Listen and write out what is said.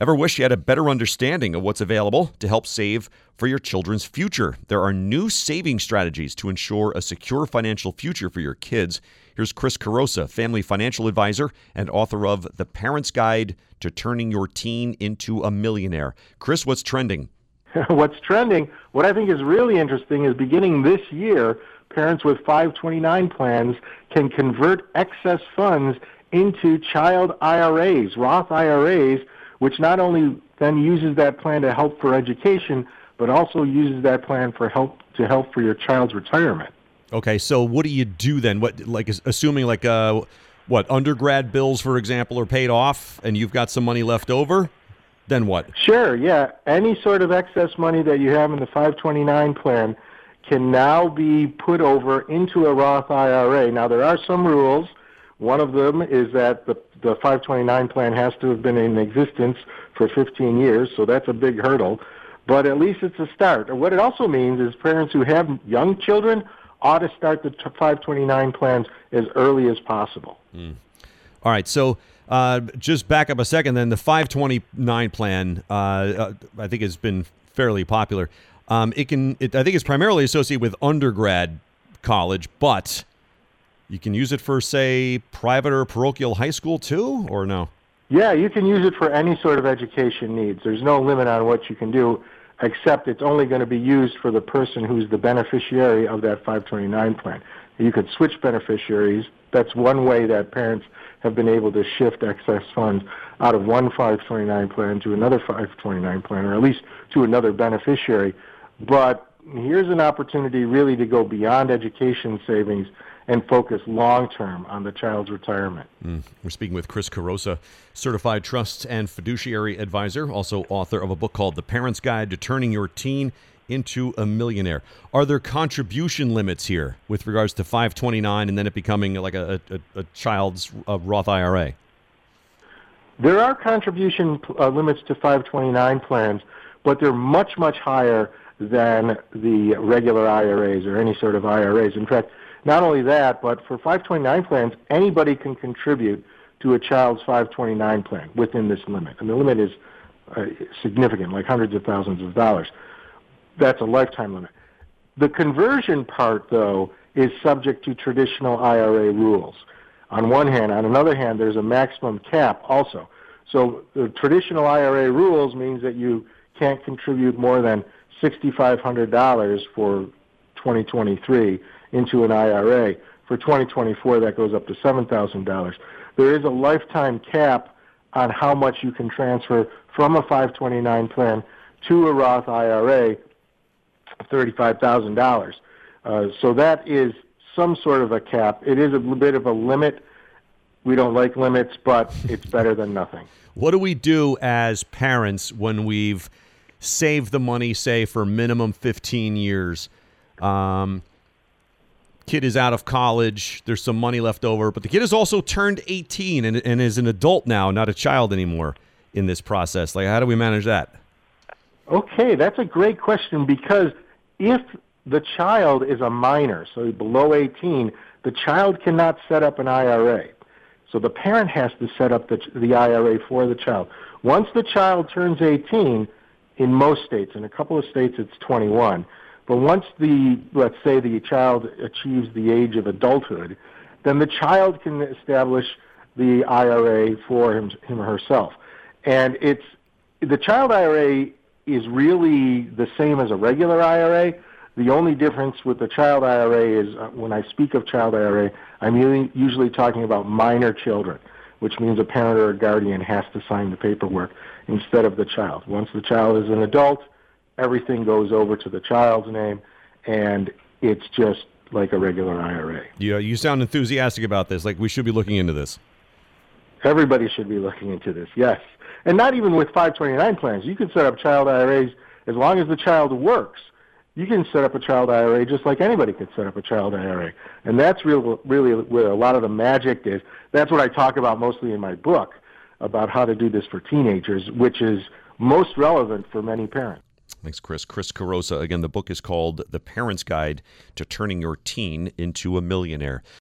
Ever wish you had a better understanding of what's available to help save for your children's future? There are new saving strategies to ensure a secure financial future for your kids. Here's Chris Carosa, family financial advisor and author of The Parent's Guide to Turning Your Teen into a Millionaire. Chris, what's trending? what's trending, what I think is really interesting is beginning this year, parents with 529 plans can convert excess funds into child IRAs, Roth IRAs, which not only then uses that plan to help for education, but also uses that plan for help to help for your child's retirement. Okay, so what do you do then? What like assuming like uh what undergrad bills for example are paid off and you've got some money left over? Then what? Sure, yeah. Any sort of excess money that you have in the 529 plan can now be put over into a Roth IRA. Now there are some rules. One of them is that the the 529 plan has to have been in existence for 15 years, so that's a big hurdle. But at least it's a start. What it also means is parents who have young children ought to start the 529 plans as early as possible. Mm. All right, so uh, just back up a second. Then the 529 plan, uh, uh, I think, has been fairly popular. Um, it can, it, I think, it's primarily associated with undergrad college, but you can use it for, say, private or parochial high school too, or no? Yeah, you can use it for any sort of education needs. There's no limit on what you can do, except it's only going to be used for the person who's the beneficiary of that 529 plan. You could switch beneficiaries. That's one way that parents have been able to shift excess funds out of one 529 plan to another 529 plan, or at least to another beneficiary. But here's an opportunity really to go beyond education savings and focus long term on the child's retirement. Mm. We're speaking with Chris Carosa, certified trust and fiduciary advisor, also author of a book called The Parent's Guide to Turning Your Teen into a Millionaire. Are there contribution limits here with regards to 529 and then it becoming like a, a, a child's a Roth IRA? There are contribution uh, limits to 529 plans, but they're much, much higher than the regular IRAs or any sort of IRAs. In fact, not only that, but for 529 plans, anybody can contribute to a child's 529 plan within this limit. And the limit is uh, significant, like hundreds of thousands of dollars. That's a lifetime limit. The conversion part, though, is subject to traditional IRA rules. On one hand, on another hand, there's a maximum cap also. So the traditional IRA rules means that you can't contribute more than $6,500 for 2023 into an IRA. For 2024, that goes up to $7,000. There is a lifetime cap on how much you can transfer from a 529 plan to a Roth IRA, $35,000. Uh, so that is some sort of a cap. It is a bit of a limit. We don't like limits, but it's better than nothing. What do we do as parents when we've saved the money, say, for minimum 15 years? Um, kid is out of college. There's some money left over, but the kid has also turned 18 and, and is an adult now, not a child anymore in this process. Like, how do we manage that? Okay, that's a great question because if the child is a minor, so below 18, the child cannot set up an IRA. So the parent has to set up the, the IRA for the child. Once the child turns 18, in most states, in a couple of states it's 21, but once the, let's say, the child achieves the age of adulthood, then the child can establish the IRA for him, him or herself. And it's the child IRA is really the same as a regular IRA. The only difference with the child IRA is uh, when I speak of child IRA, I'm usually talking about minor children, which means a parent or a guardian has to sign the paperwork instead of the child. Once the child is an adult, everything goes over to the child's name, and it's just like a regular IRA. Yeah, you sound enthusiastic about this. Like we should be looking into this. Everybody should be looking into this. Yes, and not even with 529 plans. You can set up child IRAs as long as the child works. You can set up a child IRA just like anybody could set up a child IRA, and that's real, really where a lot of the magic is. That's what I talk about mostly in my book about how to do this for teenagers, which is most relevant for many parents. Thanks, Chris. Chris Carosa. Again, the book is called The Parent's Guide to Turning Your Teen into a Millionaire.